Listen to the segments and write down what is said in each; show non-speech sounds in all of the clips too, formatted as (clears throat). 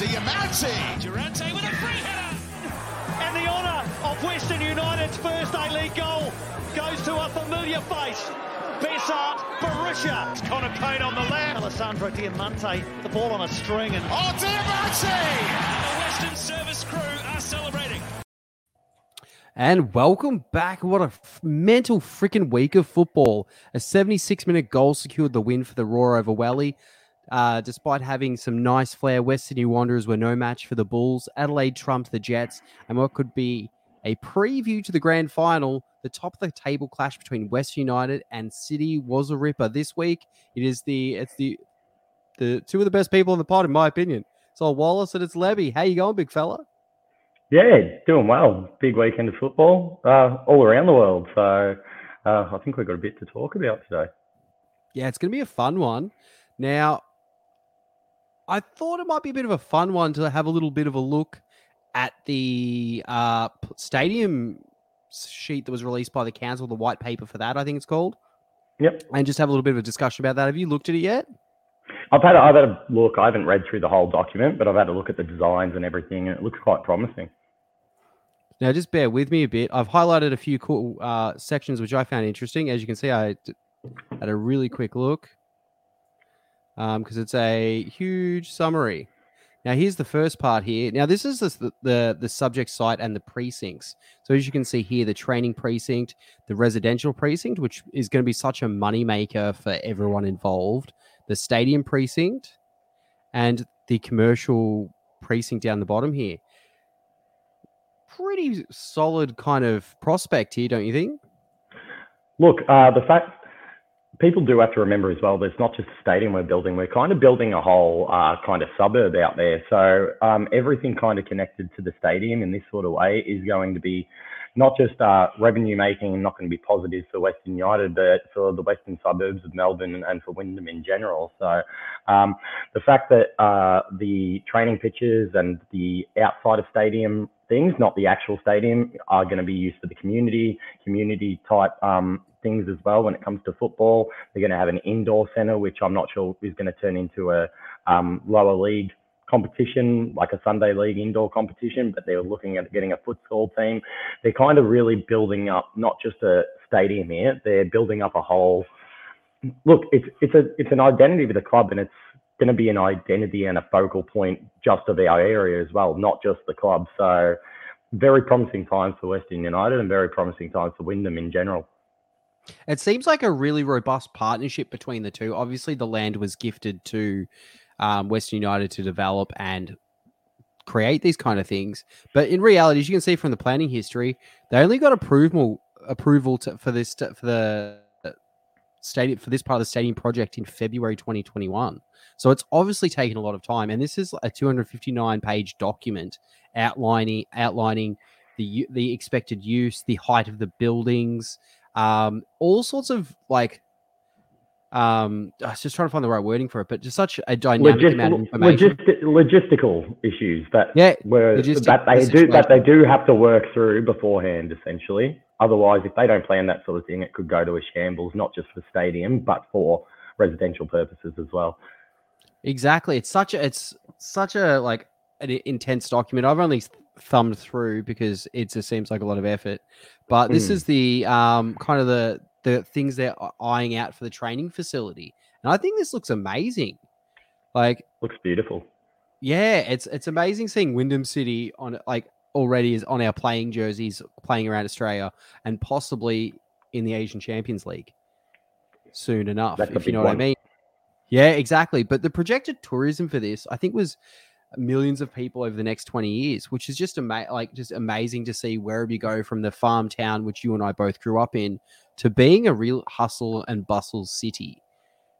Diamante. Durante with a free header. And the honour of Western United's first A-League goal goes to a familiar face. Besart Berisha. It's Connor Pain on the left. Alessandro Diamante, the ball on a string. and Oh, Diamante! And the Western service crew are celebrating. And welcome back. What a f- mental freaking week of football. A 76 minute goal secured the win for the Roar over Welly. Uh, despite having some nice flair, West New Wanderers were no match for the Bulls. Adelaide trumped the Jets, and what could be a preview to the grand final, the top of the table clash between West United and City was a ripper. This week, it is the it's the the two of the best people in the pod, in my opinion. It's all Wallace and it's Levy. How you going, big fella? Yeah, doing well. Big weekend of football uh, all around the world. So uh, I think we've got a bit to talk about today. Yeah, it's going to be a fun one. Now, I thought it might be a bit of a fun one to have a little bit of a look at the uh, stadium sheet that was released by the council, the white paper for that, I think it's called, Yep. and just have a little bit of a discussion about that. Have you looked at it yet? I've had a, I've had a look. I haven't read through the whole document, but I've had a look at the designs and everything, and it looks quite promising. Now, just bear with me a bit. I've highlighted a few cool uh, sections which I found interesting. As you can see, I had a really quick look because it's a huge summary. Now, here's the first part here. Now, this is the, the the subject site and the precincts. So, as you can see here, the training precinct, the residential precinct, which is going to be such a moneymaker for everyone involved, the stadium precinct, and the commercial precinct down the bottom here pretty solid kind of prospect here, don't you think? Look, uh, the fact people do have to remember as well, there's not just a stadium we're building. We're kind of building a whole uh, kind of suburb out there. So um, everything kind of connected to the stadium in this sort of way is going to be not just uh, revenue making and not going to be positive for Western United, but for the western suburbs of Melbourne and for Wyndham in general. So um, the fact that uh, the training pitches and the outside of stadium things, not the actual stadium, are going to be used for the community, community type um, things as well when it comes to football. They're going to have an indoor centre, which I'm not sure is going to turn into a um, lower league competition, like a Sunday league indoor competition, but they're looking at getting a futsal team. They're kind of really building up not just a stadium here, they're building up a whole. Look, it's it's a it's an identity of the club, and it's going to be an identity and a focal point just of our area as well, not just the club. So, very promising times for Western United, and very promising times for Wyndham in general. It seems like a really robust partnership between the two. Obviously, the land was gifted to um, Western United to develop and create these kind of things. But in reality, as you can see from the planning history, they only got approval approval to, for this to, for the stadium for this part of the stadium project in February 2021. So it's obviously taken a lot of time, and this is a 259 page document outlining outlining the the expected use, the height of the buildings, um, all sorts of like. Um, I was just trying to find the right wording for it, but just such a dynamic Logis- amount of information. logisti- logistical issues that Yeah, were logistic- that they do that they do have to work through beforehand, essentially. Otherwise, if they don't plan that sort of thing, it could go to a shambles, not just for stadium, but for residential purposes as well. Exactly. It's such a it's such a like an intense document. I've only thumbed through because it just seems like a lot of effort. But this Mm. is the um kind of the the things they're eyeing out for the training facility. And I think this looks amazing. Like Looks beautiful. yeah, it's it's amazing seeing Wyndham City on like already is on our playing jerseys playing around Australia and possibly in the Asian Champions League soon enough, That's if you know what I mean. Yeah, exactly. But the projected tourism for this, I think, was millions of people over the next 20 years, which is just ama- like just amazing to see wherever you go from the farm town, which you and I both grew up in, to being a real hustle and bustle city.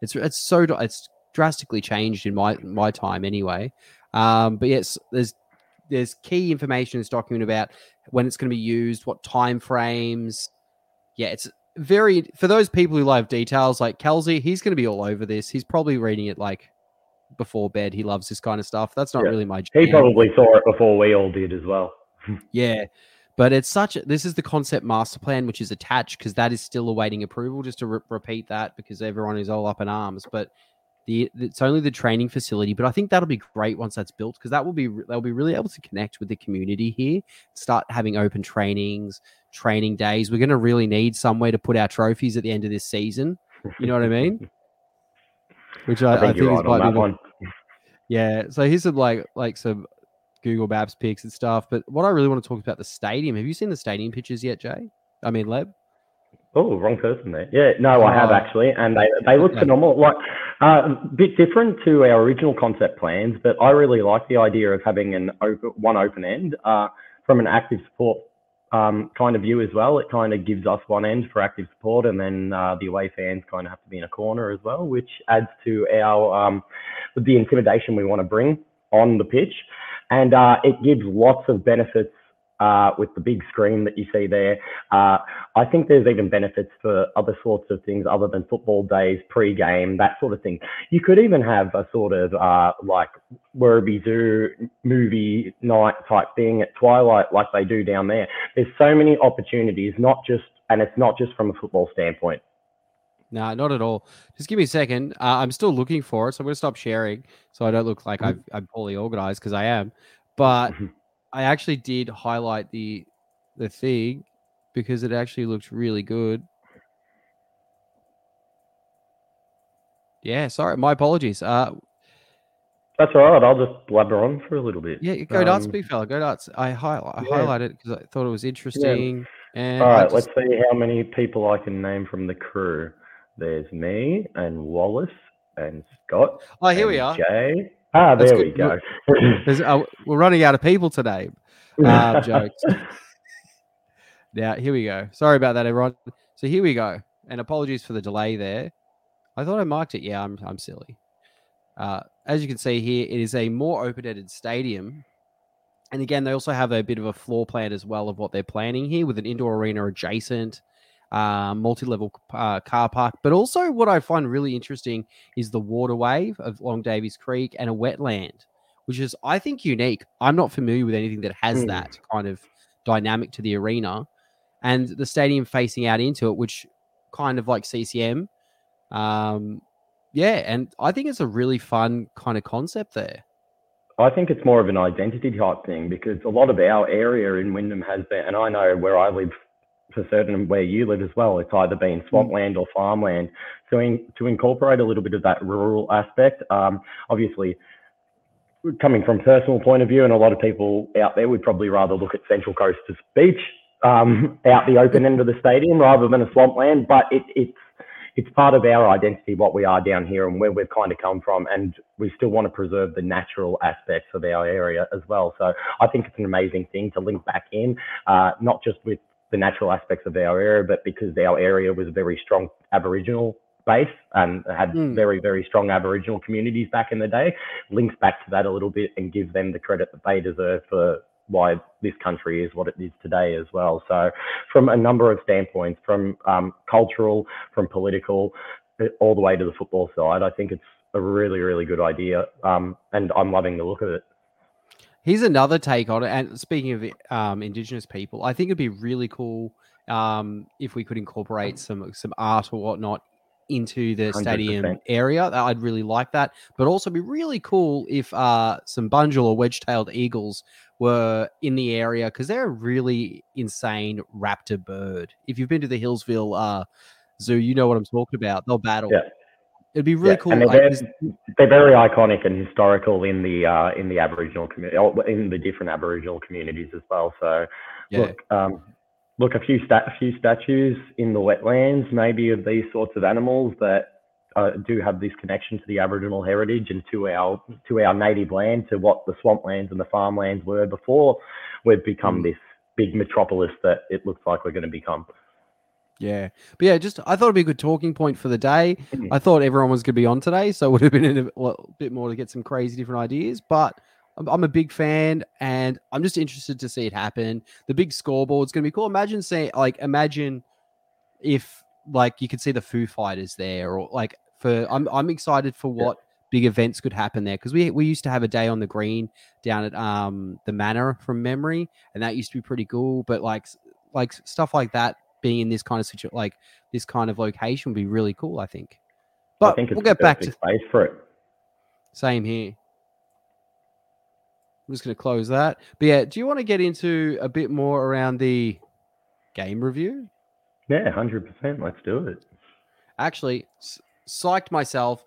It's it's so it's drastically changed in my my time anyway. Um, but yes, there's there's key information in this document about when it's going to be used, what time frames. Yeah, it's very for those people who love details like Kelsey, he's going to be all over this. He's probably reading it like before bed. He loves this kind of stuff. That's not Yeah. really my He probably saw it before we all did as well. (laughs) Yeah. But it's such a, this is the concept master plan which is attached because that is still awaiting approval. Just to re- repeat that because everyone is all up in arms. But the it's only the training facility, but I think that'll be great once that's built because that will be they'll be really able to connect with the community here, start having open trainings, training days. We're going to really need somewhere to put our trophies at the end of this season. You know what I mean? (laughs) Which I, I think I think right on might be one. (laughs) yeah. So here's some like like some Google Maps pics and stuff. But what I really want to talk about the stadium. Have you seen the stadium pictures yet, Jay? I mean, Leb. Oh, wrong person there. Yeah, no, I have Oh. actually, and they they look phenomenal. Like uh, a bit different to our original concept plans, but I really like the idea of having an open, one open end uh, from an active support um, kind of view as well. It kind of gives us one end for active support, and then uh, the away fans kind of have to be in a corner as well, which adds to our um, the intimidation we want to bring on the pitch, and uh, it gives lots of benefits. Uh, with the big screen that you see there, uh, I think there's even benefits for other sorts of things other than football days, pre-game, that sort of thing. You could even have a sort of uh, like Werribee Zoo movie night type thing at twilight, like they do down there. There's so many opportunities, not just, and it's not just from a football standpoint. No, not at all. Just give me a second. Uh, I'm still looking for it, so I'm going to stop sharing so I don't look like I've, I'm poorly organized because I am. But I actually did highlight the the thing because it actually looked really good. Yeah, sorry, my apologies. Uh, That's all right. I'll just blabber on for a little bit. yeah, go nuts, Um, big fella, go nuts. I, hi- I Yeah. highlighted it because I thought it was interesting. And All right, just- let's see how many people I can name from the crew. There's me and Wallace and Scott. oh, here we are. Jay. Ah, That's there we good. go. (laughs) Uh, we're running out of people today. Uh, (laughs) jokes. Now, here we go. Sorry about that, everyone. So here we go. And apologies for the delay there. I thought I marked it. Yeah, I'm, I'm silly. Uh, as you can see here, it is a more open-ended stadium. And again, they also have a bit of a floor plan as well of what they're planning here with an indoor arena adjacent, uh, multi-level uh, car park. But also what I find really interesting is the waterway of Long Davies Creek and a wetland, which is, I think, unique. I'm not familiar with anything that has Hmm. that kind of dynamic to the arena. And the stadium facing out into it, which kind of like CCM. Um, yeah, and I think it's a really fun kind of concept there. I think it's more of an identity type thing because a lot of our area in Wyndham has been, and I know where I live for certain where you live as well, it's either been swampland or farmland. So in, to incorporate a little bit of that rural aspect, um, obviously coming from personal point of view, and a lot of people out there would probably rather look at Central Coast as beach um, out the open end of the stadium rather than a swampland. But it, it's it's part of our identity, what we are down here and where we've kind of come from, and we still want to preserve the natural aspects of our area as well. So I think it's an amazing thing to link back in, uh, not just with the natural aspects of our area, but because our area was a very strong Aboriginal base and had Mm. very, very strong Aboriginal communities back in the day, links back to that a little bit and gives them the credit that they deserve for why this country is what it is today as well. So from a number of standpoints, from um, cultural, from political, uh, all the way to the football side, I think it's a really, really good idea. Um, and I'm loving the look of it. Here's another take on it. And speaking of um, Indigenous people, I think it'd be really cool um, if we could incorporate some some art or whatnot into the 100%. stadium area. I'd really like that. But also be really cool if uh, some bunjil or wedge-tailed eagles were in the area because they're a really insane raptor bird. If you've been to the Healesville uh, Zoo, you know what I'm talking about. They'll battle. Yeah. It'd be really Yeah, cool. and they're, like, very, they're very iconic and historical in the uh, in the Aboriginal community, in the different Aboriginal communities as well. So yeah. look, um, look, a few stat, a few statues in the wetlands, maybe of these sorts of animals that uh, do have this connection to the Aboriginal heritage and to our to our native land, to what the swamplands and the farmlands were before we've become Mm. this big metropolis that it looks like we're going to become. Yeah, but yeah, just I thought it'd be a good talking point for the day. Mhm. I thought everyone was going to be on today, so it would have been a little bit more to get some crazy different ideas. But I'm, I'm a big fan, and I'm just interested to see it happen. The big scoreboard's going to be cool. Imagine say like imagine if like you could see the Foo Fighters there, or like for I'm I'm excited for Yeah. what big events could happen there because we we used to have a day on the green down at um the Manor from memory, and that used to be pretty cool. But like like stuff like that being in this kind of situation, like this kind of location would be really cool. I think. But I think we'll get back to space for it. same here. I'm just going to close that. But yeah, do you want to get into a bit more around the game review? Yeah, hundred percent. Let's do it. Actually, psyched myself.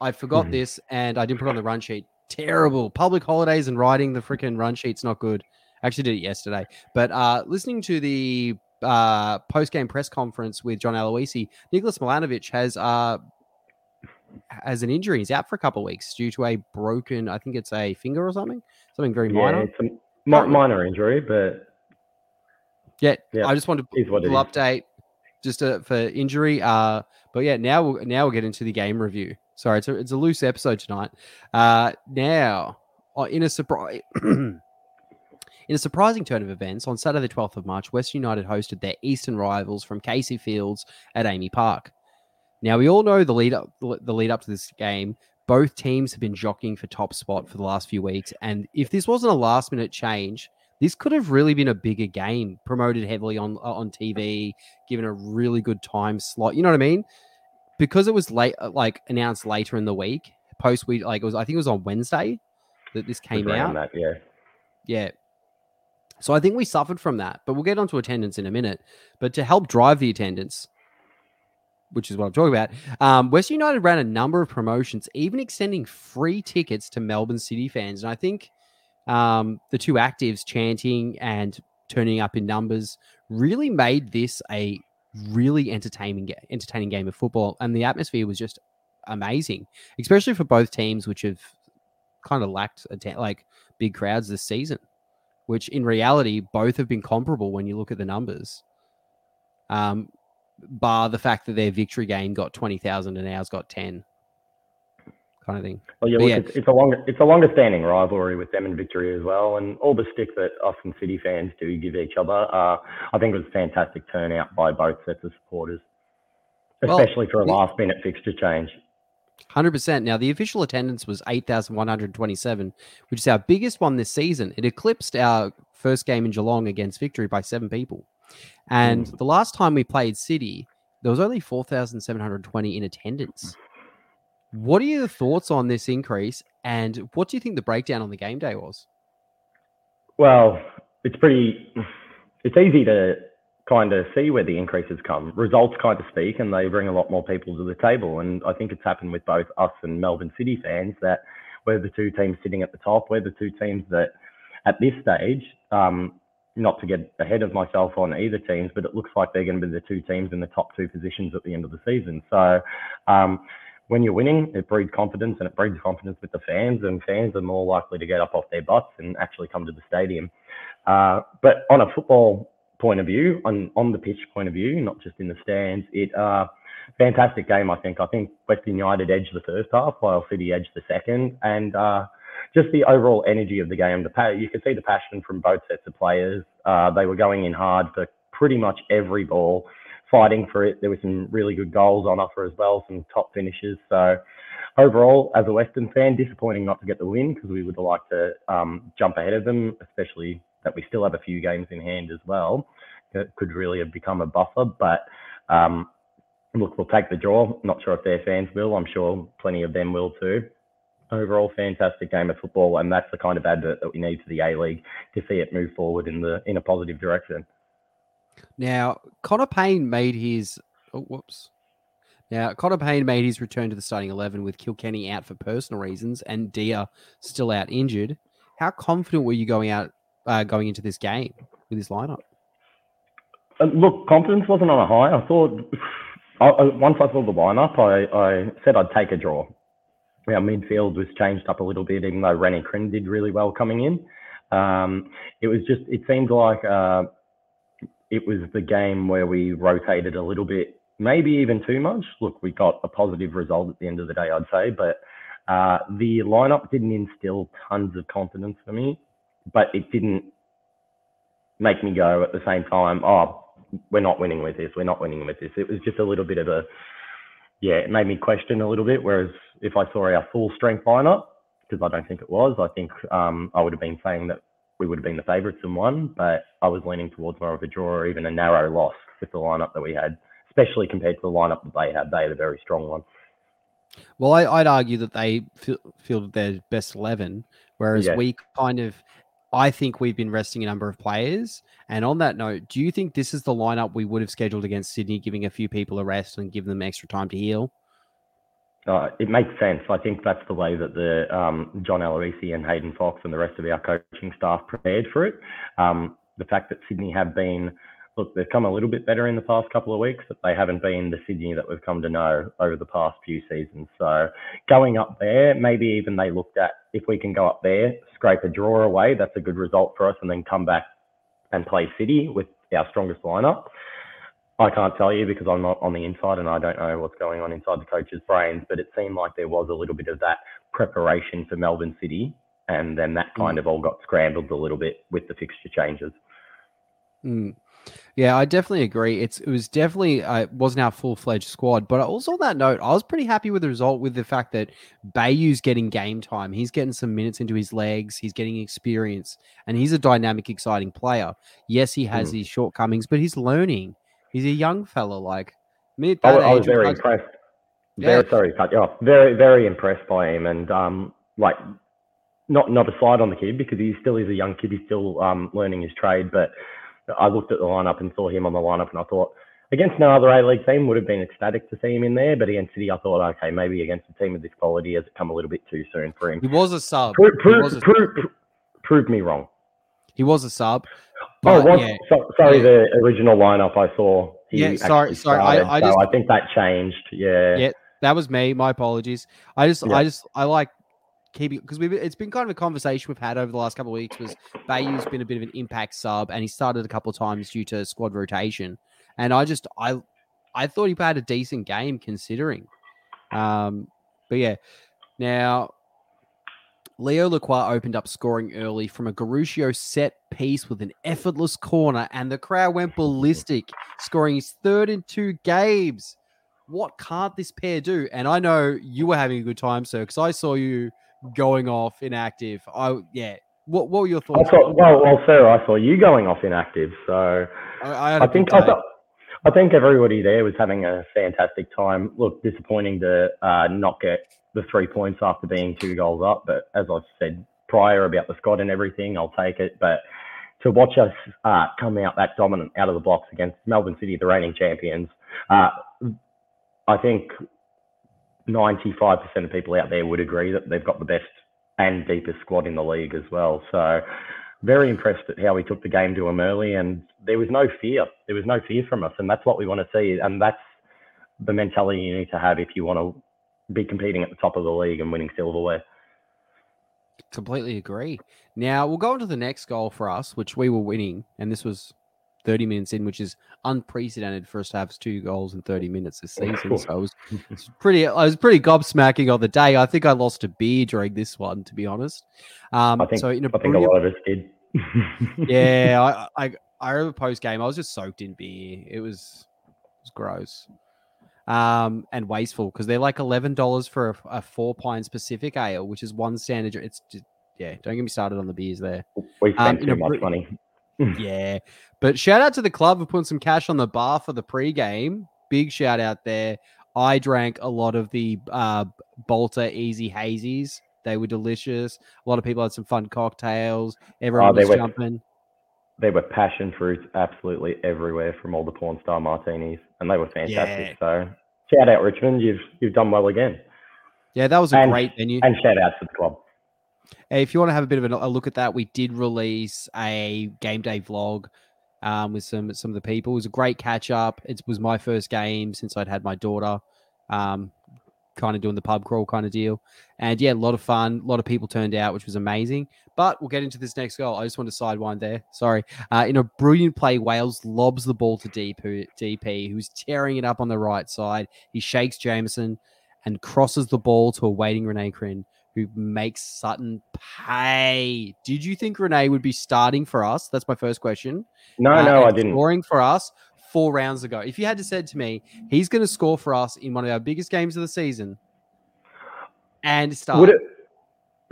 I forgot Mhm. this and I didn't put on the run sheet. Terrible. Public holidays and writing the freaking run sheet's not good. Actually did it yesterday. But uh listening to the uh post game press conference with John Aloisi, Nicholas Milanovic has uh has an injury. He's out for a couple of weeks due to a broken, I think it's a finger or something. Something very Yeah, minor. it's a mi- minor injury, but Yeah, Yeah, I just wanted to is what it little is. update just uh, for injury. Uh, but yeah, now we'll now we'll get into the game review. Sorry, it's a, it's a loose episode tonight. Uh, now uh, in a surprise. (clears throat) In a surprising turn of events, on Saturday, the 12th of March, West United hosted their Eastern rivals from Casey Fields at AAMI Park. Now, we all know the lead up the lead up to this game. Both teams have been jockeying for top spot for the last few weeks, and if this wasn't a last minute change, this could have really been a bigger game, promoted heavily on uh, on TV, given a really good time slot. You know what I mean? Because it was late, uh, like announced later in the week, post week, like it was. I think it was on Wednesday that this came out. that, yeah. Yeah. So I think we suffered from that, but we'll get onto attendance in a minute. But to help drive the attendance, which is what I'm talking about, um, West United ran a number of promotions, even extending free tickets to Melbourne City fans. And I think um, the two actives chanting and turning up in numbers really made this a really entertaining, entertaining game of football. And the atmosphere was just amazing, especially for both teams, which have kind of lacked like big crowds this season which in reality both have been comparable when you look at the numbers. Um, bar the fact that their victory game got twenty thousand and ours got ten, kind of thing. Well, yeah, look, yeah. It's, it's a longer it's a longer standing rivalry with them and Victory as well, and all the stick that us and City fans do give each other. Uh, I think it was a fantastic turnout by both sets of supporters, Well, especially for a last minute fixture change. Hundred percent. Now the official attendance was eight thousand one hundred twenty-seven, which is our biggest one this season. It eclipsed our first game in Geelong against Victory by seven people. And hmm. the last time we played City, there was only four thousand seven hundred twenty in attendance. What are your thoughts on this increase, and what do you think the breakdown on the game day was? Well, it's pretty. It's easy to kind of see where the increases come. Results kind of speak, and they bring a lot more people to the table. And I think it's happened with both us and Melbourne City fans that we're the two teams sitting at the top. We're the two teams that, at this stage, um, not to get ahead of myself on either teams, but it looks like they're going to be the two teams in the top two positions at the end of the season. So. Um, when you're winning, it breeds confidence and it breeds confidence with the fans, and fans are more likely to get up off their butts and actually come to the stadium. Uh, but on a football point of view, on on the pitch point of view, not just in the stands, it uh, fantastic game. I think. I think Western United edged the first half, while City edged the second, and uh, just the overall energy of the game. The you could see the passion from both sets of players. Uh, they were going in hard for pretty much every ball fighting for it. There were some really good goals on offer as well, some top finishes. So overall, as a Western fan, disappointing not to get the win because we would have liked to um, jump ahead of them, especially that we still have a few games in hand as well. That could really have become a buffer, but um, look, we'll take the draw. Not sure if their fans will. I'm sure plenty of them will too. Overall, fantastic game of football, and that's the kind of advert that we need for the A League to see it move forward in the in a positive direction. Now, Connor Pain made his. Oh, whoops. Now, Connor Pain made his return to the starting 11 with Kilkenny out for personal reasons and Dia still out injured. How confident were you going out, uh, going into this game with this lineup? Uh, look, confidence wasn't on a high. I thought I, once I saw the lineup, I, I said I'd take a draw. Our midfield was changed up a little bit, even though Rene Krhin did really well coming in. Um, it was just, it seemed like uh, it was the game where we rotated a little bit, maybe even too much. Look, we got a positive result at the end of the day, I'd say, but uh, the lineup didn't instill tons of confidence for me, but it didn't make me go at the same time, oh, we're not winning with this, we're not winning with this. It was just a little bit of a, yeah, it made me question a little bit. Whereas if I saw our full strength lineup, because I don't think it was, I think um, I would have been saying that we would have been the favourites and won, but I was leaning towards more of a draw or even a narrow loss with the lineup that we had, especially compared to the lineup that they had. They had a very strong one. Well, I, would argue that they fielded their best 11, whereas we kind of, I think we've been resting a number of players. And on that note, do you think this is the lineup we would have scheduled against Sydney, giving a few people a rest and giving them extra time to heal? Uh, it makes sense. I think that's the way that the um, John Aloisi and Hayden Fox and the rest of our coaching staff prepared for it. Um, the fact that Sydney have been look, they've come a little bit better in the past couple of weeks, but they haven't been the Sydney that we've come to know over the past few seasons. So going up there, maybe even they looked at if we can go up there, scrape a draw away, that's a good result for us, and then come back and play City with our strongest lineup. I can't tell you because I'm not on the inside and I don't know what's going on inside the coach's brains, but it seemed like there was a little bit of that preparation for Melbourne City, and then that kind mm. of all got scrambled a little bit with the fixture changes. Mm. Yeah, I definitely agree. It's it was definitely uh, wasn't our full fledged squad, but also on that note, I was pretty happy with the result with the fact that Bayou's getting game time. He's getting some minutes into his legs. He's getting experience, and he's a dynamic, exciting player. Yes, he has mm. his shortcomings, but he's learning. He's a young fella. Like me, I, I, was very impressed. Very yeah. sorry, cut you off. Very very impressed by him, and um, like not not a slide on the kid because he still is a young kid. He's still um learning his trade, but I looked at the lineup and saw him on the lineup, and I thought against no other A League team would have been ecstatic to see him in there. But against City, I thought, okay, maybe against a team of this quality, has it come a little bit too soon for him? He was a sub. Pro- pro- a pro- prove me wrong. He was a sub. Oh, but, oh, yeah. so, sorry, yeah. the original lineup I saw. yeah, sorry, sorry. I, I, just, so I think that changed. Yeah. Yeah, that was me. My apologies. I just, yeah. I just, I like keeping because we've it's been kind of a conversation we've had over the last couple of weeks was Bayou's been a bit of an impact sub and he started a couple of times due to squad rotation and I just I I thought he had a decent game considering um but yeah now Leo Lacroix opened up scoring early from a Garuccio set piece with an effortless corner, and the crowd went ballistic, scoring his third in two games. What can't this pair do? And I know you were having a good time, sir, because I saw you going off inactive. I yeah. What what were your thoughts? I thought, well, well, sir, I saw you going off inactive, so I, I, I think I thought. I think everybody there was having a fantastic time. Look, disappointing to uh, not get the three points after being two goals up, but as I've said prior about the Scott and everything, I'll take it. But to watch us uh, come out that dominant out of the blocks against Melbourne City, the reigning champions, uh, I think 95% of people out there would agree that they've got the best and deepest squad in the league as well. So very impressed at how we took the game to them early and there was no fear. There was no fear from us and that's what we want to see. And that's the mentality you need to have if you want to be competing at the top of the league and winning silverware. Completely agree. Now we'll go on to the next goal for us, which we were winning, and this was 30 minutes in, which is unprecedented for us to have two goals in 30 minutes this season. So I was, (laughs) was pretty, I was pretty gobsmacking on the day. I think I lost a beer during this one, to be honest. Um, I think, so in a I think a lot of us did. (laughs) yeah, I, I, I remember post game, I was just soaked in beer. It was, it was gross. Um, and wasteful because they're like eleven dollars for a, a, four pint Pacific ale, which is one standard. It's just yeah. Don't get me started on the beers there. We spent um, too much money. (laughs) yeah. But shout out to the club for putting some cash on the bar for the pregame. Big shout out there. I drank a lot of the uh, Bolter Easy Hazies. They were delicious. A lot of people had some fun cocktails. Everyone oh, was were, jumping. They were passion fruits absolutely everywhere from all the porn star martinis, and they were fantastic. Yeah. So shout out Richmond, you've you've done well again. Yeah, that was a and, great venue. And shout out to the club. If you want to have a bit of a look at that, we did release a game day vlog um, with some some of the people. It was a great catch up. It was my first game since I'd had my daughter. Um, kind of doing the pub crawl kind of deal. And yeah, a lot of fun. A lot of people turned out, which was amazing. But we'll get into this next goal. I just want to sidewind there. Sorry. Uh, in a brilliant play, Wales lobs the ball to DP, DP, who's tearing it up on the right side. He shakes Jamieson and crosses the ball to a waiting Rene Krhin, who makes Sutton pay. Did you think Rene would be starting for us? That's my first question. No, uh, no, I didn't. Scoring for us four rounds ago. If you had to said to me, he's going to score for us in one of our biggest games of the season, and start. Would it,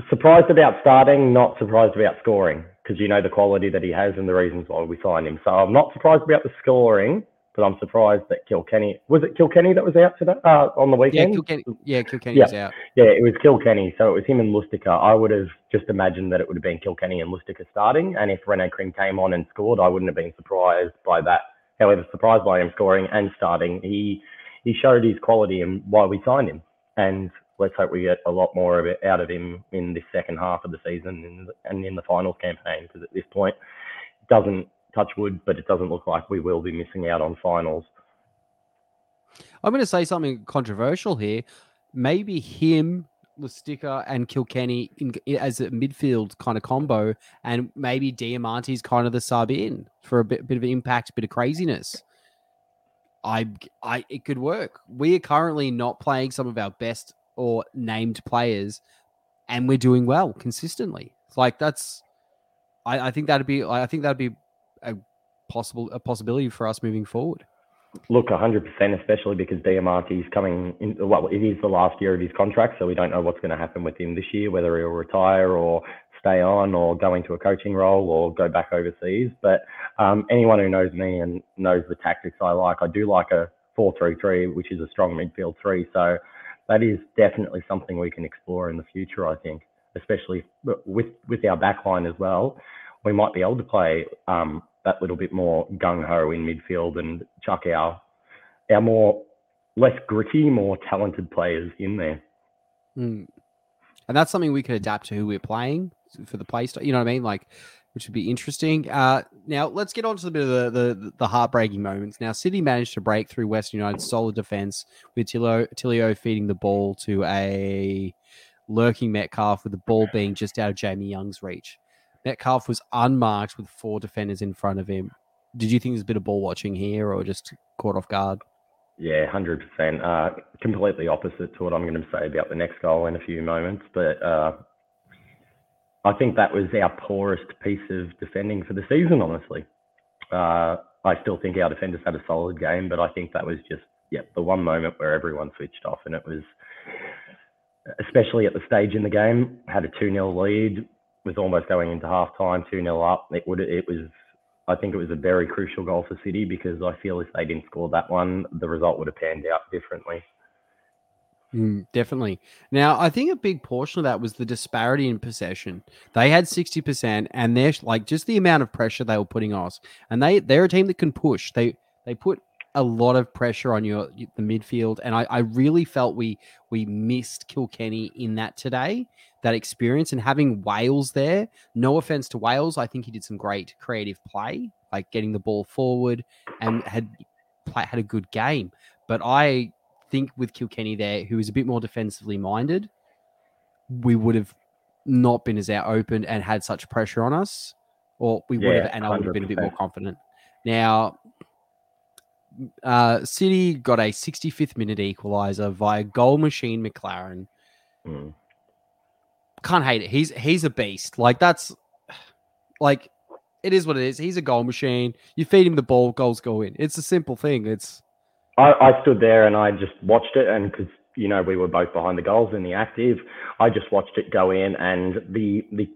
surprised about starting, not surprised about scoring because you know the quality that he has and the reasons why we signed him. So I'm not surprised about the scoring, but I'm surprised that Kilkenny was it Kilkenny that was out today uh, on the weekend. Yeah, weekend. Kilkenny, yeah, Kilkenny's out. Yeah, it was Kilkenny, so it was him and Lustica. I would have just imagined that it would have been Kilkenny and Lustica starting, and if Rene Krhin came on and scored, I wouldn't have been surprised by that. However, surprised by him scoring and starting, he he showed his quality and why we signed him. And let's hope we get a lot more of it out of him in this second half of the season and, and in the finals campaign, because at this point, it doesn't touch wood, but it doesn't look like we will be missing out on finals. I'm going to say something controversial here. Maybe him, Lustica, and Kilkenny in, as a midfield kind of combo, and maybe Diamante's kind of the sub in for a bit, bit of impact, bit of craziness. I, I, it could work. We are currently not playing some of our best or named players, and we're doing well consistently. Like that's, I, I think that'd be, I think that'd be a possible a possibility for us moving forward. Look, 100%, especially because Diamante's coming in. Well, it is the last year of his contract, so we don't know what's going to happen with him this year, whether he'll retire or stay on or go into a coaching role or go back overseas. But um, anyone who knows me and knows the tactics I like, I do like a 4 3 3, which is a strong midfield three. So that is definitely something we can explore in the future, I think, especially with, with our backline as well. We might be able to play um, that little bit more gung ho in midfield and chuck our our more less gritty, more talented players in there. Mm. And that's something we could adapt to who we're playing for the play style. You know what I mean? Like, which would be interesting. Uh, now let's get on to a bit of the, the, the heartbreaking moments. Now, City managed to break through Western United's solid defense with Tilio, Tilio feeding the ball to a lurking Metcalfe, with the ball being just out of Jamie Young's reach. Metcalfe was unmarked with four defenders in front of him. Did you think there's a bit of ball watching here or just caught off guard? Yeah, 100%. Uh, completely opposite to what I'm going to say about the next goal in a few moments. But uh, I think that was our poorest piece of defending for the season, honestly. Uh, I still think our defenders had a solid game, but I think that was just, yeah, the one moment where everyone switched off. And it was, especially at the stage in the game, had a 2 0 lead, was almost going into half time, 2 0 up. It would it was I think it was a very crucial goal for City because I feel if they didn't score that one, the result would have panned out differently. Mm, definitely. Now, I think a big portion of that was the disparity in possession. They had 60%, and they're like just the amount of pressure they were putting us. And they they're a team that can push. They they put a lot of pressure on your the midfield, and I, I really felt we we missed Kilkenny in that today. That experience and having Wales there. No offense to Wales, I think he did some great creative play, like getting the ball forward and had play, had a good game. But I think with Kilkenny there, who is a bit more defensively minded, we would have not been as out open and had such pressure on us, or we would have, and I would have been a bit more confident. Now, uh, City got a 65th minute equalizer via goal machine Maclaren. Mm. Can't hate it. He's he's a beast. Like that's like it is what it is. He's a goal machine. You feed him the ball, goals go in. It's a simple thing. It's I, I stood there and I just watched it, and because you know we were both behind the goals in the active, I just watched it go in, and the the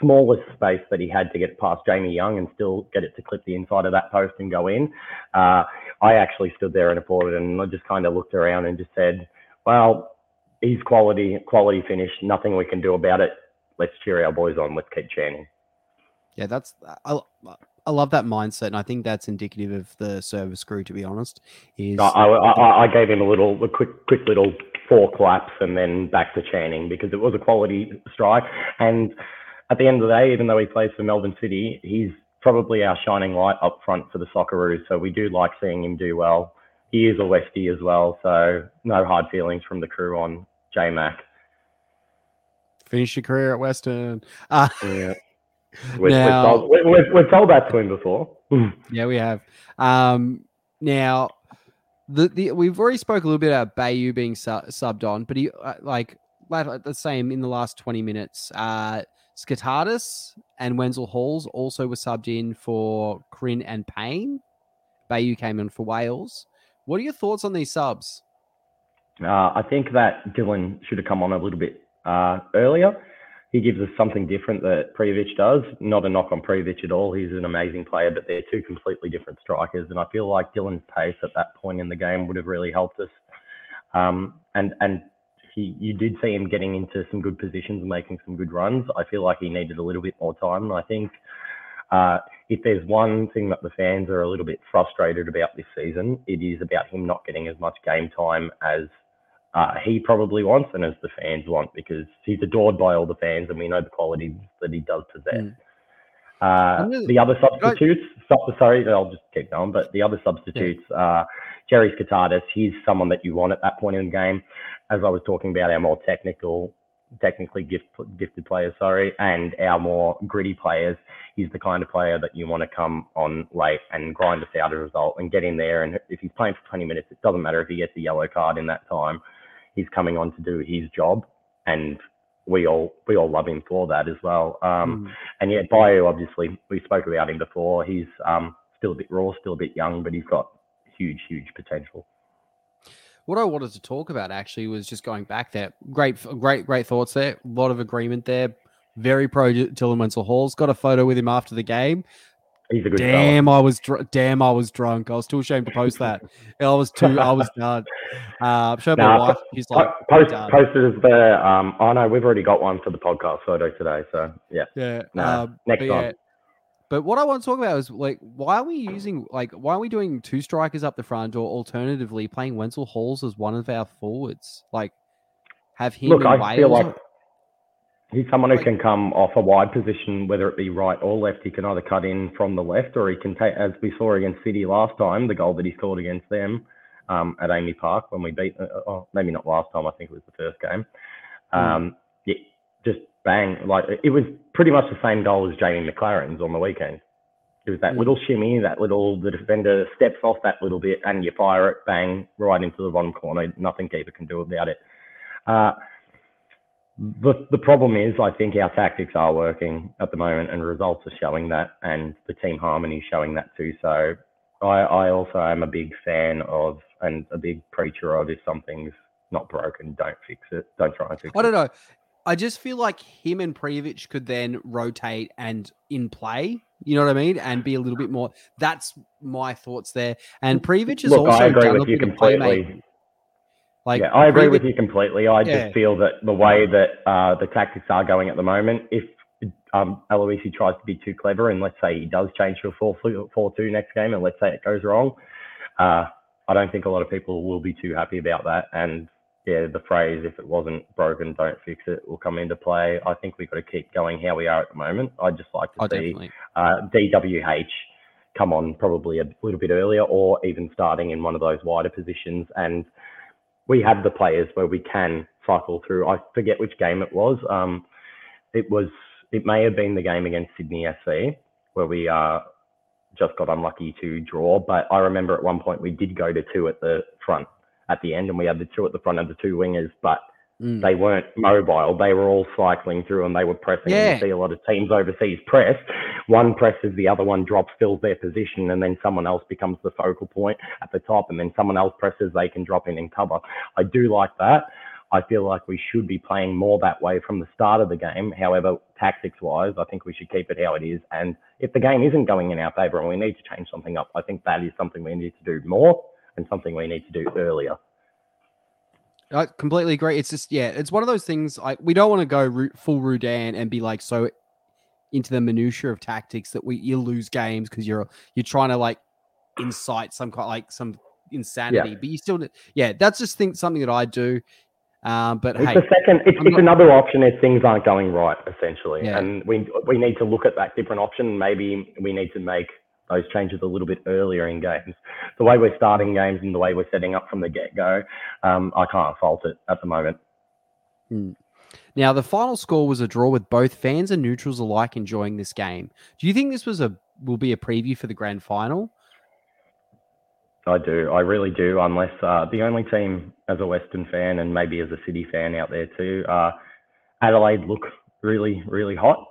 smallest space that he had to get past Jamie Young and still get it to clip the inside of that post and go in. Uh, I actually stood there and applauded, and I just kind of looked around and just said, "Well, he's quality, quality finish. Nothing we can do about it. Let's cheer our boys on. Let's keep chanting." yeah, that's I, I love that mindset, and I think that's indicative of the service crew. To be honest, is I, I, I- gave him a little, a quick, quick little four claps and then back to Channing because it was a quality strike. And at the end of the day, even though he plays for Melbourne City, he's probably our shining light up front for the Socceroos. So we do like seeing him do well. He is a Westie as well, so no hard feelings from the crew on J Mac. finish your career at Western. Uh, Yeah. (laughs) We've, Now- we've, told, we- we've, we've told that to him before. (laughs) Yeah, we have. Um, now, the, the we've already spoke a little bit about Bayou being su- subbed on, but he uh, like like the same in the last twenty minutes. Uh, Skotadis and Wenzel Halls also were subbed in for Krhin and Pain. Bayou came in for Wales. What are your thoughts on these subs? Uh, I think that Dylan should have come on a little bit uh, earlier. he gives us something different that Prijovic does. Not a knock on Prijovic at all. He's an amazing player, but they're two completely different strikers. And I feel like Dylan's pace at that point in the game would have really helped us. Um, and and he, you did see him getting into some good positions and making some good runs. I feel like he needed a little bit more time. And I think uh, if there's one thing that the fans are a little bit frustrated about this season, it is about him not getting as much game time as uh, he probably wants and as the fans want because he's adored by all the fans and we know the qualities that he does possess. Mm. Uh, the other substitutes, sorry, I'll just keep going, but the other substitutes, uh, Jerry Skotadis, he's someone that you want at that point in the game. As I was talking about our more technical, technically gift, gifted players, sorry, and our more gritty players, he's the kind of player that you want to come on late and grind us out a result and get in there. And if he's playing for 20 minutes, it doesn't matter if he gets a yellow card in that time. He's coming on to do his job, and we all we all love him for that as well. Um, mm. And yeah, Bio obviously we spoke about him before. He's um, still a bit raw, still a bit young, but he's got huge, huge potential. What I wanted to talk about actually was just going back there. Great, great, great thoughts there. A lot of agreement there. Very pro Dylan Wenzel Halls. Got a photo with him after the game. He's a good damn, fella. I was dr- damn, I was drunk. I was too ashamed to post that. I was too, I was (laughs) done. Uh, showed my wife. She's like, post, posted as the. Um, oh no, we've already got one for the podcast photo today. So yeah, yeah. No, um, next time. Yeah. But what I want to talk about is like, why are we using like, why are we doing two strikers up the front, or alternatively playing Wenzel Halls as one of our forwards? Like, have him. Look, I Wales feel like He's someone who can come off a wide position, whether it be right or left. He can either cut in from the left, or he can take, as we saw against City last time, the goal that he scored against them um, at AAMI Park when we beat. Uh, oh, maybe not last time. I think it was the first game. Hmm. Um. Yeah, just bang! Like it was pretty much the same goal as Jamie Maclaren's on the weekend. It was that mm. little shimmy, that little the defender steps off that little bit, and you fire it, bang, right into the bottom corner. Nothing keeper can do about it. Uh, the, the problem is, I think our tactics are working at the moment, and results are showing that, and the team harmony is showing that too. So, I, I also am a big fan of and a big preacher of if something's not broken, don't fix it. Don't try and fix it. I don't know. I just feel like him and Prijovic could then rotate and in play. You know what I mean? And be a little bit more. That's my thoughts there. And Prijovic is Look, also I agree with you completely. Like, yeah, I agree with you completely. I yeah. just feel that the way that uh, the tactics are going at the moment, if um, Aloisi tries to be too clever and let's say he does change to a 4 2 next game and let's say it goes wrong, uh, I don't think a lot of people will be too happy about that. And yeah, the phrase, if it wasn't broken, don't fix it, will come into play. I think we've got to keep going how we are at the moment. I'd just like to oh, see uh, DWH come on probably a little bit earlier or even starting in one of those wider positions and we have the players where we can cycle through. I forget which game it was. Um, it was it may have been the game against Sydney FC where we uh, just got unlucky to draw. But I remember at one point we did go to two at the front at the end, and we had the two at the front of the two wingers, but Mm. They weren't mobile. They were all cycling through and they were pressing. Yeah. You see a lot of teams overseas press. One presses, the other one drops, fills their position, and then someone else becomes the focal point at the top, and then someone else presses, they can drop in and cover. I do like that. I feel like we should be playing more that way from the start of the game. However, tactics wise, I think we should keep it how it is. And if the game isn't going in our favour and we need to change something up, I think that is something we need to do more and something we need to do earlier. I completely agree. It's just yeah, it's one of those things. Like we don't want to go full Rudan and be like so into the minutia of tactics that we you lose games because you're you're trying to like incite some kind like some insanity. Yeah. But you still yeah, that's just think something that I do. Um, but it's hey, a second. It's, it's not, another option if things aren't going right, essentially, yeah. and we we need to look at that different option. Maybe we need to make those changes a little bit earlier in games. The way we're starting games and the way we're setting up from the get go, um, I can't fault it at the moment. Hmm. Now, the final score was a draw with both fans and neutrals alike enjoying this game. Do you think this was a will be a preview for the grand final? I do. I really do. Unless uh, the only team as a Western fan and maybe as a City fan out there too, uh, Adelaide look really, really hot.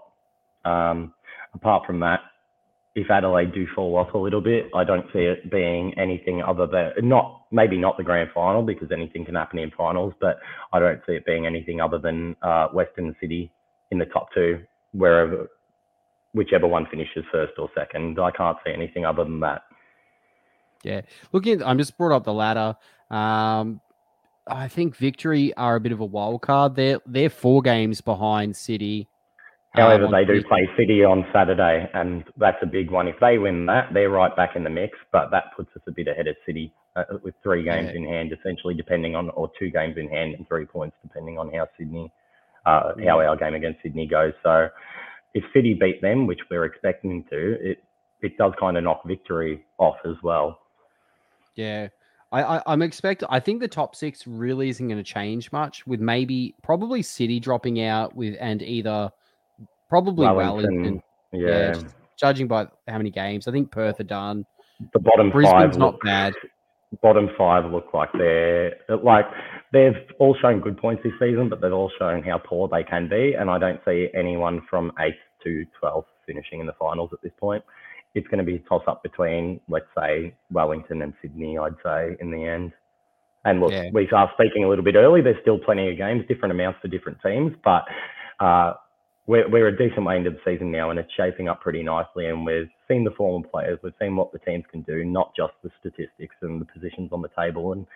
Um, apart from that, if Adelaide do fall off a little bit, I don't see it being anything other than not maybe not the grand final because anything can happen in finals, but I don't see it being anything other than uh, Western City in the top two, wherever, whichever one finishes first or second. I can't see anything other than that. Yeah, looking, I'm just brought up the ladder. Um, I think Victory are a bit of a wild card. They're they're four games behind City. However, um, they do play City on Saturday, and that's a big one. If they win that, they're right back in the mix, but that puts us a bit ahead of City uh, with three games Yeah. in hand, essentially, depending on, or two games in hand and three points, depending on how Sydney, uh, how our game against Sydney goes. So if City beat them, which we're expecting to, it, it does kind of knock victory off as well. Yeah. I, I, I'm expect. I think the top six really isn't going to change much, with maybe probably City dropping out with and either probably Wellington. yeah. just judging by how many games, I think Perth are done. the bottom Brisbane's five not look, bad. bottom five look like they're like they've all shown good points this season, but they've all shown how poor they can be. And I don't see anyone from eighth to 12th finishing in the finals at this point. It's going to be a toss up between, let's say, Wellington and Sydney, I'd say, in the end. And look, Yeah. we are speaking a little bit early. There's still plenty of games, different amounts for different teams, but uh, we're, we're a decent way into the season now, and it's shaping up pretty nicely. And we've seen the form of players, we've seen what the teams can do, not just the statistics and the positions on the table. And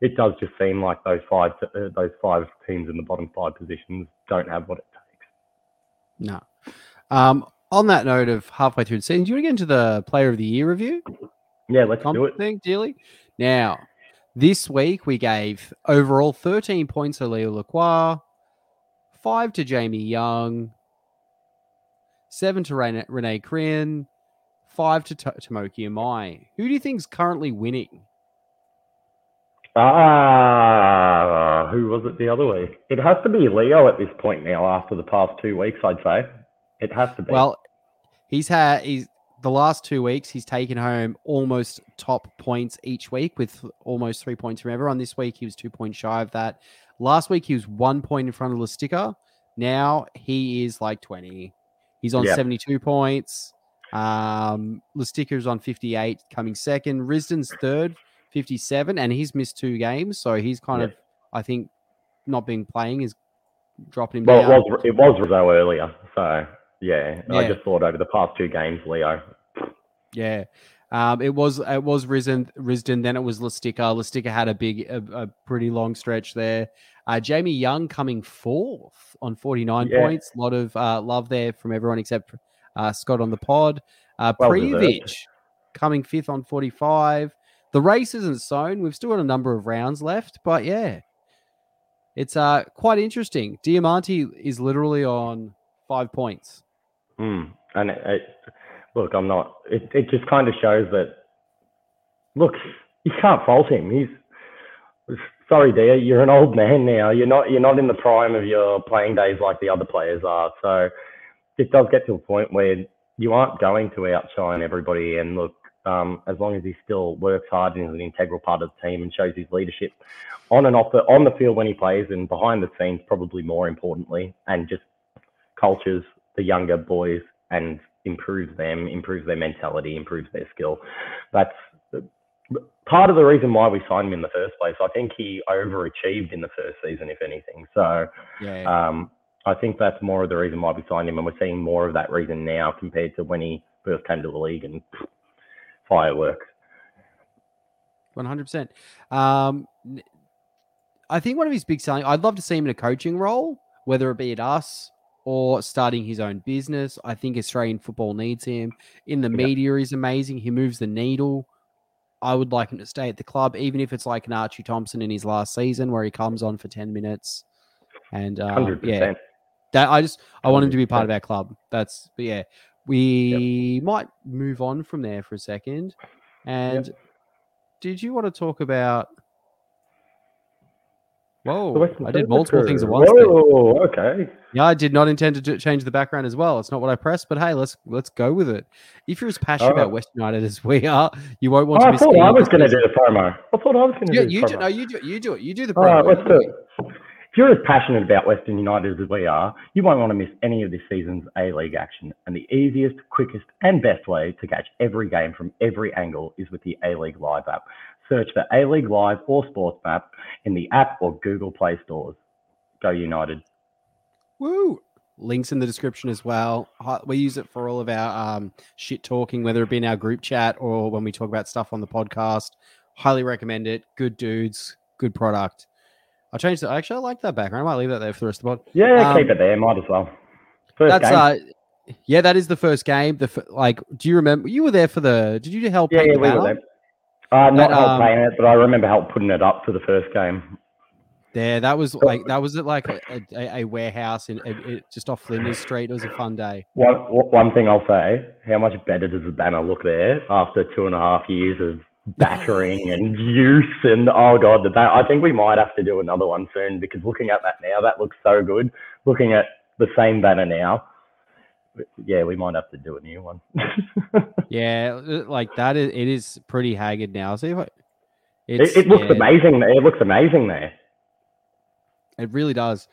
it does just seem like those five uh, those five teams in the bottom five positions don't have what it takes. No. Um, on that note of halfway through the season, do you want to get into the Player of the Year review? Yeah, let's do it. thing, Dearly. Now, this week we gave overall 13 points to Leo Lacroix, five to Jamie Young, seven to Rene, Renee Krien, five to T- Tomoki Imai. Who do you think's currently winning? Ah, who was it the other week? It has to be Leo at this point now. After the past two weeks, I'd say it has to be. Well, he's had he's the last two weeks he's taken home almost top points each week with almost three points from everyone. This week he was two points shy of that. Last week he was one point in front of Lustica. Now he is like 20. He's on Yep. 72 points. Um is on 58, coming second. Risdon's third, 57, and he's missed two games. So he's kind Yep. of I think not being playing is dropping him well, it down. was it was Rizzo earlier, so yeah, I just thought over the past two games, Leo. Yeah. Um, it was it was Risen Risdon, then it was Lustica. Lustica had a big a, a pretty long stretch there. Uh, Jamie Young coming fourth on 49 Yeah. points. A lot of uh, love there from everyone except uh, Scott on the pod. Uh Well coming fifth on 45. The race isn't sewn. We've still got a number of rounds left, but yeah. It's uh quite interesting. Diamanti is literally on five points. Mm. And it, it, look, I'm not. It it just kind of shows that. Look, you can't fault him. He's sorry, dear. You're an old man now. You're not. You're not in the prime of your playing days like the other players are. So it does get to a point where you aren't going to outshine everybody. And look, um, as long as he still works hard and is an integral part of the team and shows his leadership on and off the on the field when he plays and behind the scenes, probably more importantly, and just cultures the younger boys and improves them, improves their mentality, improves their skill. That's part of the reason why we signed him in the first place. I think he overachieved in the first season, if anything. So Yeah. um, I think that's more of the reason why we signed him, and we're seeing more of that reason now compared to when he first came to the league and fireworks. One hundred percent. Um, I think one of his big selling. I'd love to see him in a coaching role, whether it be at us or starting his own business. I think Australian football needs him. In the Yeah. media, he's amazing. He moves the needle. I would like him to stay at the club, even if it's like an Archie Thompson in his last season, where he comes on for ten minutes. And uh, yeah, that I just I want him to be part of our club. That's but yeah. We might move on from there for a second. And did you want to talk about? Whoa! I did multiple things at once. Whoa, okay. Yeah, I did not intend to change the background as well. It's not what I pressed, but hey, let's let's go with it. If you're as passionate about Alright. West United as we are, you won't want Oh, to I thought I was going to do the promo. I thought I was going to Yeah, do the you promo. do. No, you do. It you do it. You do the All right, promo. let's do it. If you're as passionate about Western United as we are, you won't want to miss any of this season's A League action. And the easiest, quickest, and best way to catch every game from every angle is with the A League Live app. Search for A League Live or Sports Map in the app or Google Play stores. Go United. Woo! Links in the description as well. We use it for all of our um, shit talking, whether it be in our group chat or when we talk about stuff on the podcast. Highly recommend it. Good dudes, good product. I changed it. Actually, I like that background. I might leave that there for the rest of the pod. Yeah, Um, keep it there. Might as well. First That's game. uh, yeah, that is the first game. The f- like, do you remember? You were there for the. Did you help? yeah, yeah, the we were there. Uh, not But, help um, playing it, but I remember help putting it up for the first game. There, that was like that was at like a, a, a warehouse in it, it, just off Flinders Street. It was a fun day. One, one thing I'll say, how much better does the banner look there after two and a half years of battering (laughs) and use and oh god, the ban- I think we might have to do another one soon because looking at that now, that looks so good. Looking at the same banner now, yeah, we might have to do a new one. (laughs) Yeah, uh, like that is it is pretty haggard now. See if I, it, it's, it looks yeah, amazing. It looks amazing there. It really does.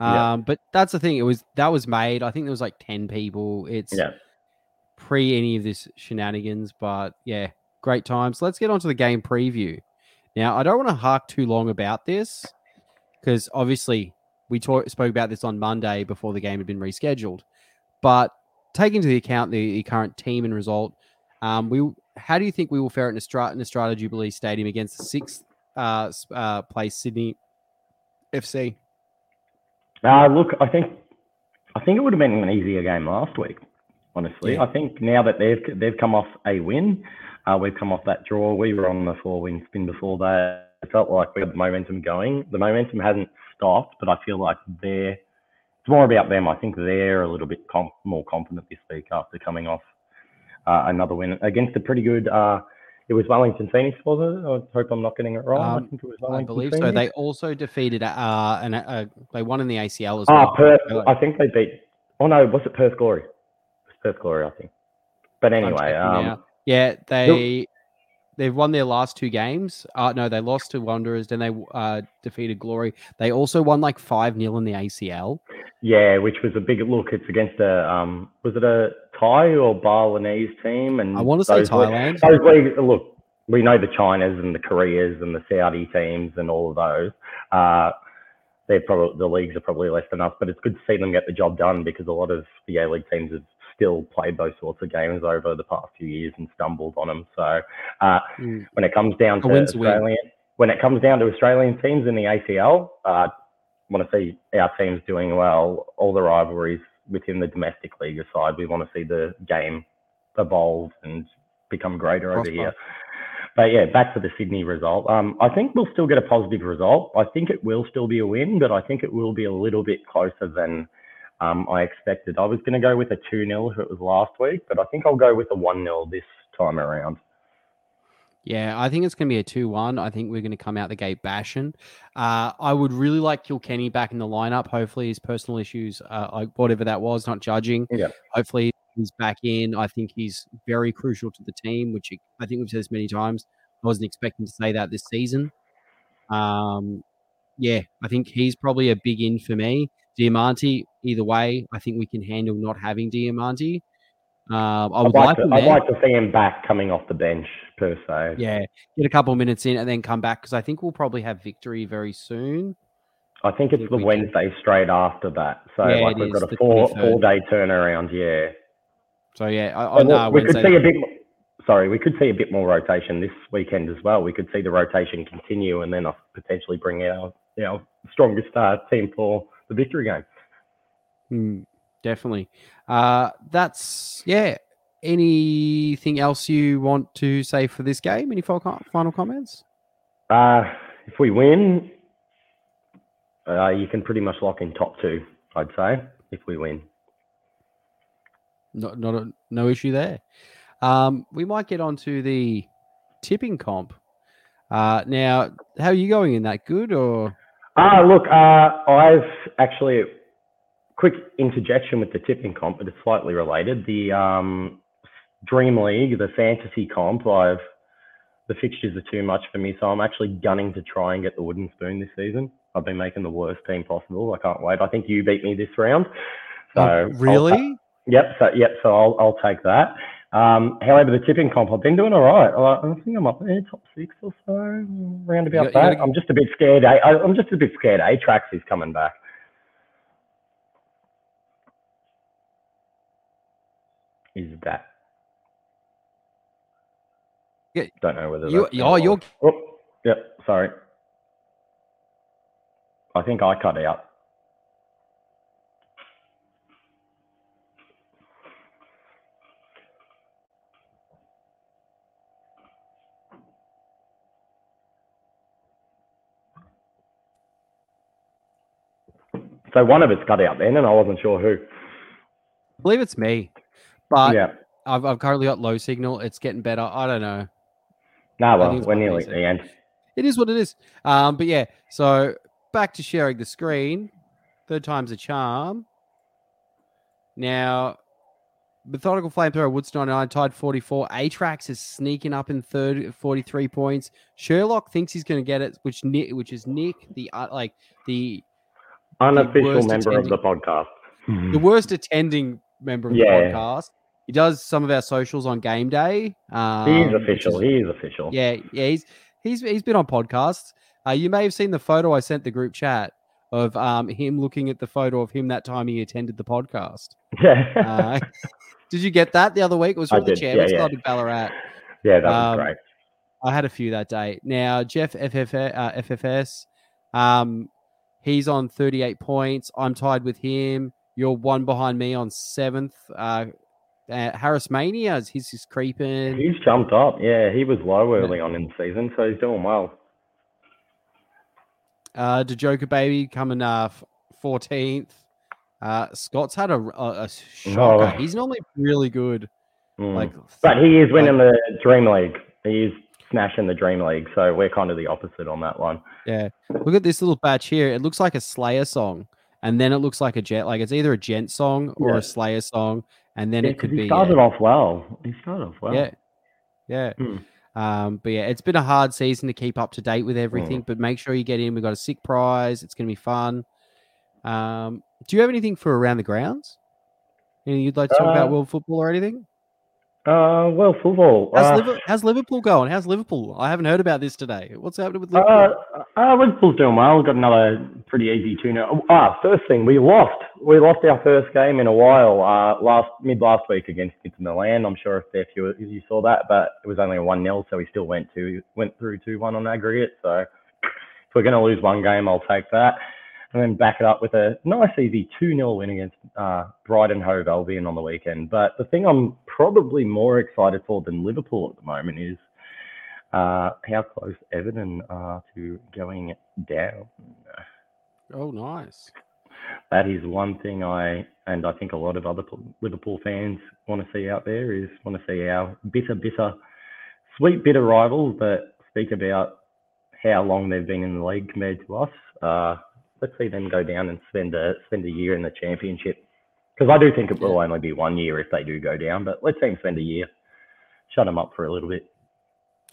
Yeah. Um, but that's the thing. It was that was made. I think there was like ten people. It's Yeah. pre any of this shenanigans, but yeah, great times. Let's get on to the game preview. Now, I don't want to hark too long about this because obviously we talk, spoke about this on Monday before the game had been rescheduled. But taking into account the, the current team and result, um, we how do you think we will fare at Nostra- Netstrata Jubilee Stadium against the sixth uh, uh, place Sydney FC? Uh, look, I think I think it would have been an easier game last week. Honestly, Yeah. I think now that they've they've come off a win, uh, we've come off that draw. We were on the four win spin before that. It felt like we had the momentum going. The momentum hasn't stopped, but I feel like they're it's more about them. I think they're a little bit com- more confident this week after coming off uh, another win against a pretty good. Uh, it was Wellington Phoenix, was it? I hope I'm not getting it wrong. Um, I think it was Wellington I believe so. They also defeated uh, and uh, they won in the ACL as Ah, well. Perth. I think they beat. Oh no, was it Perth Glory? It was Perth Glory, I think. But anyway, um, yeah, they they've won their last two games. Uh, no, they lost to Wanderers, then they uh, defeated Glory. They also won like five 0 in the ACL. yeah, which was a big look. It's against a um, was it a Thai or Balinese team? And I want to say Thailand. Those leagues, look, we know the Chinas and the Koreas and the Saudi teams and all of those. Uh, they're probably the leagues are probably less than us, but it's good to see them get the job done because a lot of the A League teams have still played those sorts of games over the past few years and stumbled on them. So uh, Mm. when it comes down to win. Australian, when it comes down to Australian teams in the ACL, uh, want to see our teams doing well. All the rivalries within the domestic league aside, we want to see the game evolve and become greater over here. But yeah, back to the Sydney result. Um, I think we'll still get a positive result. I think it will still be a win, but I think it will be a little bit closer than um, I expected. I was going to go with a 2 0 if it was last week, but I think I'll go with a 1 0 this time around. Yeah, I think it's going to be a 2 1. I think we're going to come out the gate bashing. Uh, I would really like Kilkenny back in the lineup. Hopefully, his personal issues, uh, like whatever that was, not judging. Yeah. Hopefully, he's back in. I think he's very crucial to the team, which I think we've said this many times. I wasn't expecting to say that this season. Um, yeah, I think he's probably a big in for me. Diamanti, either way, I think we can handle not having Diamanti. Um, I I'd like, like, to, I'd like to see him back coming off the bench, per se. Yeah, get a couple minutes in and then come back because I think we'll probably have victory very soon. I think it's think the. Wednesday straight after that. So Yeah, like we've is, got a four 23rd. four day turnaround, yeah. So yeah, I, on look, uh, we could see a bit. Sorry, we could see a bit more rotation this weekend as well. We could see the rotation continue, and then uh, potentially bring our our strongest uh, team for the victory game. Hmm, definitely. Uh, that's yeah. Anything else you want to say for this game? Any final final comments? Uh, if we win, uh, you can pretty much lock in top two. I'd say if we win. Not not a, no issue there. Um, we might get on to the tipping comp. Uh, now, how are you going in that? Good or Ah, look, uh, I've actually quick interjection with the tipping comp, but it's slightly related. The um, Dream League, the fantasy comp, I've the fixtures are too much for me, so I'm actually gunning to try and get the wooden spoon this season. I've been making the worst team possible. I can't wait. I think you beat me this round. So Oh, I'll ta- really? Yep. So yep. So I'll I'll take that. Um, however, the tipping comp, I've been doing all right. I, think I'm up there, top six or so, round about that. Gotta... I'm just a bit scared. I, I'm just a bit scared. Atrax is coming back. Is that? Yeah. Don't know whether you, that's. Oh, you're. Oh, yep. Sorry. I think I cut out. So one of us cut out then, and I wasn't sure who. I believe it's me, but yeah. I've, I've currently got low signal. It's getting better. I don't know. Nah, well, we're nearly at the end. It is what it is. Um, but yeah, so back to sharing the screen. Third time's a charm. Now, Methodical Flamethrower Woods 99 tied 44. Atrax is sneaking up in third at 43 points. Sherlock thinks he's going to get it, which Nick, which is Nick, the uh, like the Unofficial worst member of the podcast. the worst attending member of the podcast. He does some of our socials on game day. Um, he is which official. He is official. Yeah, yeah, he's he's he's been on podcasts. Uh, you may have seen the photo I sent the group chat of um, him looking at the photo of him that time he attended the podcast. Yeah. (laughs) Uh, did you get that the other week? It was I from the did, yeah, Chairman's yeah. In Ballarat. yeah, that was um, great. I had a few that day. Now Jeff FF, uh, FFS, um, he's on 38 points. I'm tied with him. You're one behind me on seventh. Uh, uh, Harris Mania, he's just creeping. He's jumped up. Yeah, he was low early on in the season, so he's doing well. Uh, the Joker baby coming uh fourteenth. Uh, Scott's had a, a, a shocker. Oh. He's normally really good. Mm. Like, but he is winning the Dream League. He is smashing the Dream League, so we're kind of the opposite on that one. Yeah. Look at this little batch here. It looks like a Slayer song, and then it looks like a jet. Like it's either a gent song or Yeah. a Slayer song, and then Yeah, it could he be started yeah. off well. He started off well. Yeah. Yeah. Hmm. Um, but yeah, it's been a hard season to keep up to date with Hmm. everything, but make sure you get in. We've got a sick prize. It's going to be fun. Um, do you have anything for around the grounds? Anything you'd like to talk about Uh, world football or anything? Uh, well, football. How's, uh, Liverpool, how's Liverpool going? How's Liverpool? I haven't heard about this today. What's happening with Uh, Liverpool? uh, Liverpool's doing well. We've got another pretty easy two 0 Ah, first thing, we lost. We lost our first game in a while. Uh, last mid last week against Inter Milan. I'm sure if a few of you saw that, but it was only a one 0 so we still went to went through two one on aggregate. So if we're going to lose one game, I'll take that. And then back it up with a nice easy 2 0 win against uh, Brighton Hove Albion on the weekend. But the thing I'm probably more excited for than Liverpool at the moment is uh, how close Everton are to going down. oh, nice. That is one thing I, and I think a lot of other Liverpool fans want to see out there is want to see our bitter, bitter, sweet, bitter rivals that speak about how long they've been in the league compared to us. Uh, let's see them go down and spend a spend a year in the championship. Because I do think it will only be one year if they do go down, but let's see them spend a year. Shut them up for a little bit.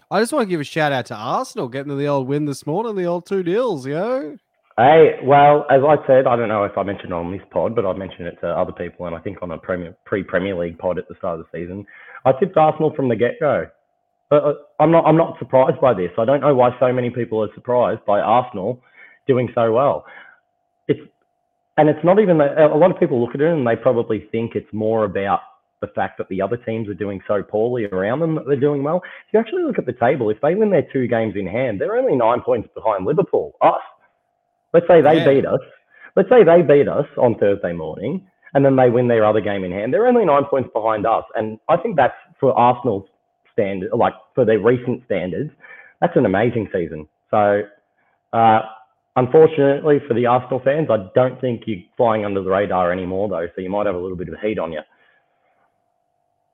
I just want to give a shout out to Arsenal getting the old win this morning, the old two deals, yo. Hey, well, as I said, I don't know if I mentioned it on this pod, but I've mentioned it to other people, and I think on a pre-Premier League pod at the start of the season, I tipped Arsenal from the get-go. But uh, I'm not, I'm not surprised by this. I don't know why so many people are surprised by Arsenal doing so well. It's, and it's not even that, a lot of people look at it and they probably think it's more about the fact that the other teams are doing so poorly around them that they're doing well. If you actually look at the table, if they win their two games in hand, they're only nine points behind Liverpool, us. Let's say they Yeah. beat us. Let's say they beat us on Thursday morning, and then they win their other game in hand. They're only nine points behind us, and I think that's for Arsenal's standard, like for their recent standards, that's an amazing season. So, uh, unfortunately for the Arsenal fans, I don't think you're flying under the radar anymore, though. So you might have a little bit of heat on you.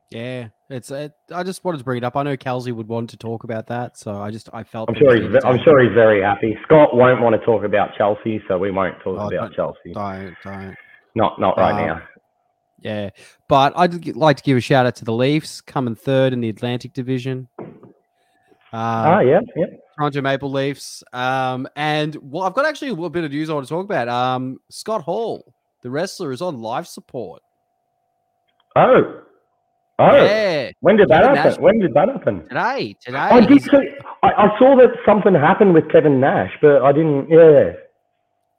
Yeah, it's. It, I just wanted to bring it up. I know Kelsey would want to talk about that, so I just I felt. I'm sure he's. I'm sure he's very happy. Scott won't want to talk about Chelsea, so we won't talk Oh, about Chelsea. Don't don't. Not not right Um, now. Yeah, but I'd like to give a shout out to the Leafs coming third in the Atlantic Division. Ah, Uh, yeah, yeah. Toronto Maple Leafs. Um, and well, I've got actually a little bit of news I want to talk about. Um, Scott Hall, the wrestler, is on life support. Oh, oh. Yeah, When did that happen? Nash- When did that happen? today, today. I did see. I, I saw that something happened with Kevin Nash, but I didn't. Yeah.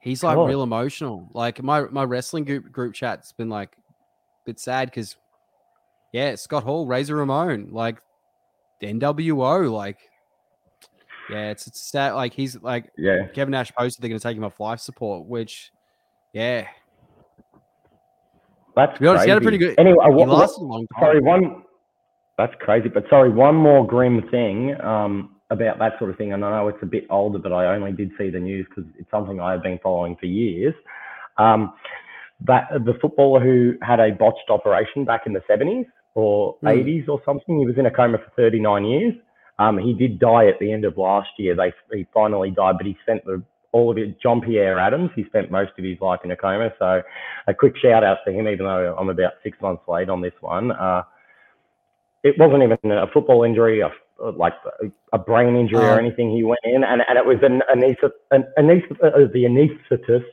he's like real emotional. Like my my wrestling group group chat's been like a bit sad because yeah, Scott Hall, Razor Ramon, like NWO, like yeah, it's it's stat like he's like Yeah. Kevin Nash posted they're going to take him off life support, which yeah, That's to be honest, he had a crazy. pretty good. Anyway, he what, lasted a long time. sorry, one. That's crazy, but sorry, one more grim thing um, about that sort of thing. And I know it's a bit older, but I only did see the news because it's something I have been following for years. Um, that the footballer who had a botched operation back in the 70s or Hmm. 80s or something, he was in a coma for 39 years. Um, he did die at the end of last year. They he finally died, but he spent the all of it. John Pierre Adams. He spent most of his life in a coma. So, a quick shout out to him, even though I'm about six months late on this one. Uh, it wasn't even a football injury, a, like a, brain injury or Oh. anything. He went in, and, and it was an anesthet, an anesthet, uh, the anaesthetist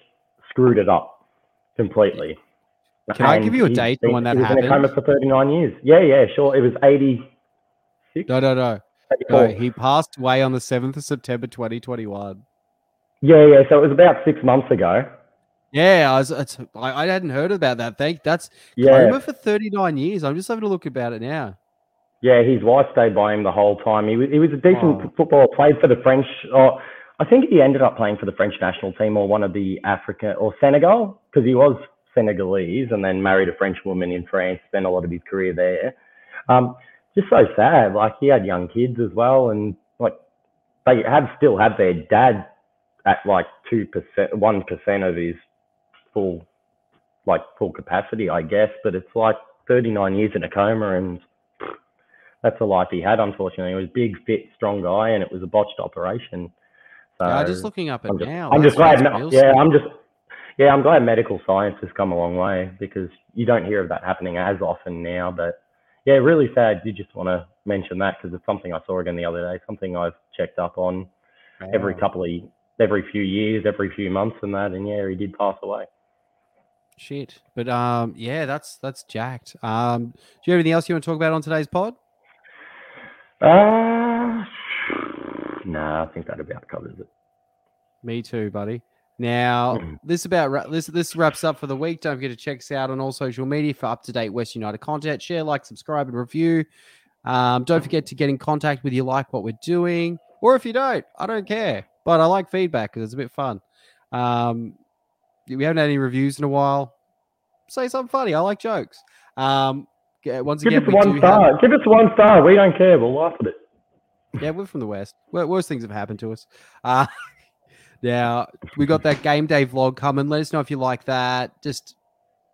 screwed it up completely. Can I give you a date he, when that he was in a coma for 39 years. Yeah, yeah, sure. It was 86. No, no, no, no. He passed away on the seventh of September, twenty twenty one. Yeah, yeah. So it was about six months ago. Yeah, I was. I, I hadn't heard about that. Thank that's Yeah, coma for thirty nine years. I'm just having a look about it now. yeah. His wife stayed by him the whole time. He was he was a decent Oh. footballer. Played for the French. Or I think he ended up playing for the French national team or one of the Africa or Senegal because he was Senegalese and then married a French woman in France. Spent a lot of his career there. Um, just so sad. Like he had young kids as well, and like they have still have their dad at like two percent, one percent of his full, like full capacity, I guess. But it's like 39 years in a coma, and that's the life he had. Unfortunately, he was a big, fit, strong guy, and it was a botched operation. So yeah, I'm just looking up I'm just, now. I'm just glad. me- Yeah. I'm just. Yeah, I'm glad medical science has come a long way because you don't hear of that happening as often now. But yeah, really sad. Did just want to mention that because it's something I saw again the other day. Something I've checked up on every couple of, every few years, every few months, and that. And yeah, he did pass away. Shit. But um, yeah, that's that's jacked. Um, do you have anything else you want to talk about on today's pod? Uh, nah, I think that about covers it. Me too, buddy. Now, Mhm. this about this this wraps up for the week. Don't forget to check us out on all social media for up to date West United content. Share, like, subscribe, and review. Um, don't forget to get in contact with you like what we're doing, or if you don't, I don't care. But I like feedback because it's a bit fun. Um, we haven't had any reviews in a while. Say something funny. I like jokes. Um, once Give us one do have- star. Give us one star. We don't care. We'll laugh at it. yeah, we're from the West. Wor- Worse things have happened to us. Uh, (laughs) now, we got that game day vlog coming. Let us know if you like that. Just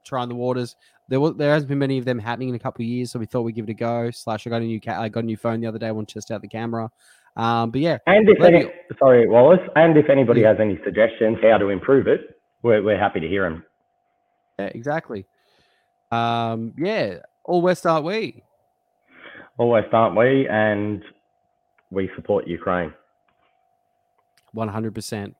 trying the waters. There was, there hasn't been many of them happening in a couple of years, so we thought we'd give it a go. Slash, I got a new ca- I got a new phone the other day. I want to test out the camera. Um, but yeah, And if any, sorry, Wallace, and if anybody Yeah. has any suggestions how to improve it, we're, we're happy to hear them. yeah, exactly. Um, yeah, all West aren't we? Always aren't we? And we support Ukraine. One hundred percent.